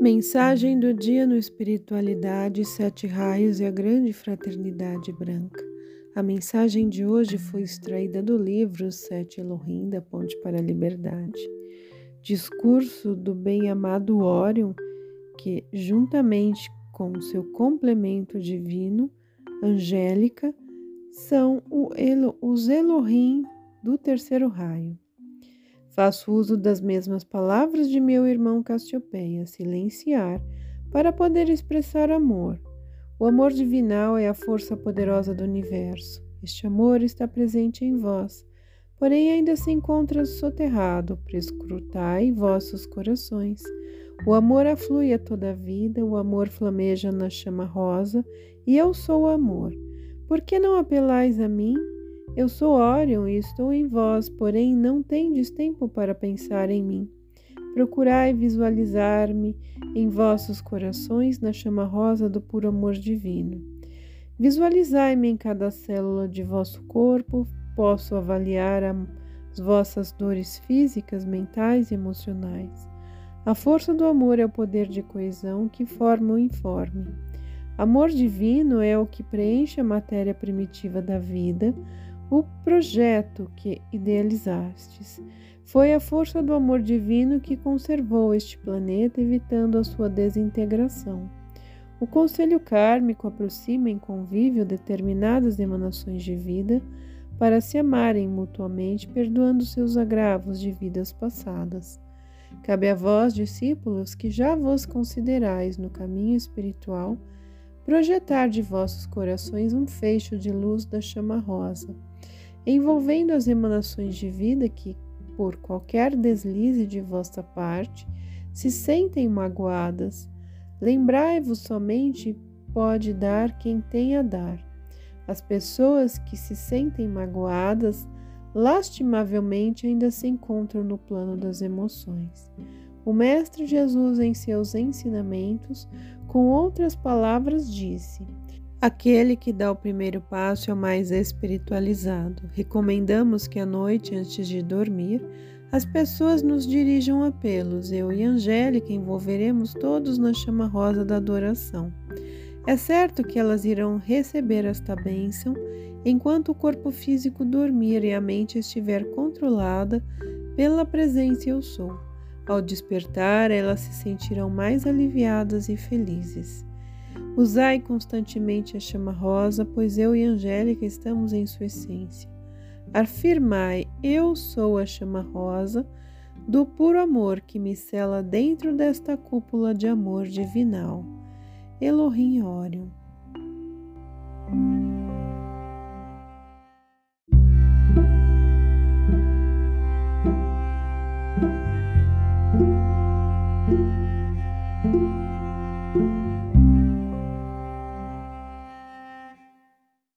Mensagem do dia no Espiritualidade, Sete Raios e a Grande Fraternidade Branca. A mensagem de hoje foi extraída do livro Sete Elohim, da Ponte para a Liberdade. Discurso do bem-amado Orion, que, juntamente com seu complemento divino, Angélica, são os Elohim do terceiro raio. Faço uso das mesmas palavras de meu irmão Cassiopeia, silenciar, para poder expressar amor. O amor divinal é a força poderosa do universo. Este amor está presente em vós, porém ainda se encontra soterrado. Prescrutai vossos corações. O amor aflui a toda a vida, o amor flameja na chama rosa, e eu sou o amor. Por que não apelais a mim? Eu sou Órion e estou em vós, porém não tendes tempo para pensar em mim. Procurai visualizar-me em vossos corações na chama rosa do puro amor divino. Visualizai-me em cada célula de vosso corpo, posso avaliar as vossas dores físicas, mentais e emocionais. A força do amor é o poder de coesão que forma o informe. Amor divino é o que preenche a matéria primitiva da vida, o projeto que idealizastes. Foi a força do amor divino que conservou este planeta, evitando a sua desintegração. O conselho kármico aproxima em convívio determinadas emanações de vida para se amarem mutuamente, perdoando seus agravos de vidas passadas. Cabe a vós, discípulos, que já vos considerais no caminho espiritual, projetar de vossos corações um fecho de luz da chama rosa envolvendo as emanações de vida que, por qualquer deslize de vossa parte, se sentem magoadas. Lembrai-vos somente pode dar quem tem a dar. As pessoas que se sentem magoadas, lastimavelmente ainda se encontram no plano das emoções. O Mestre Jesus, em seus ensinamentos, com outras palavras, disse: Aquele que dá o primeiro passo é o mais espiritualizado. Recomendamos que à noite, antes de dormir, as pessoas nos dirijam apelos. Eu e Angélica envolveremos todos na chama rosa da adoração. É certo que elas irão receber esta bênção enquanto o corpo físico dormir e a mente estiver controlada pela presença Eu Sou. Ao despertar, elas se sentirão mais aliviadas e felizes. Usai constantemente a chama rosa, pois eu e Angélica estamos em sua essência. Afirmai: Eu sou a chama rosa do puro amor que me cela dentro desta cúpula de amor divinal. Elohim Orion. thank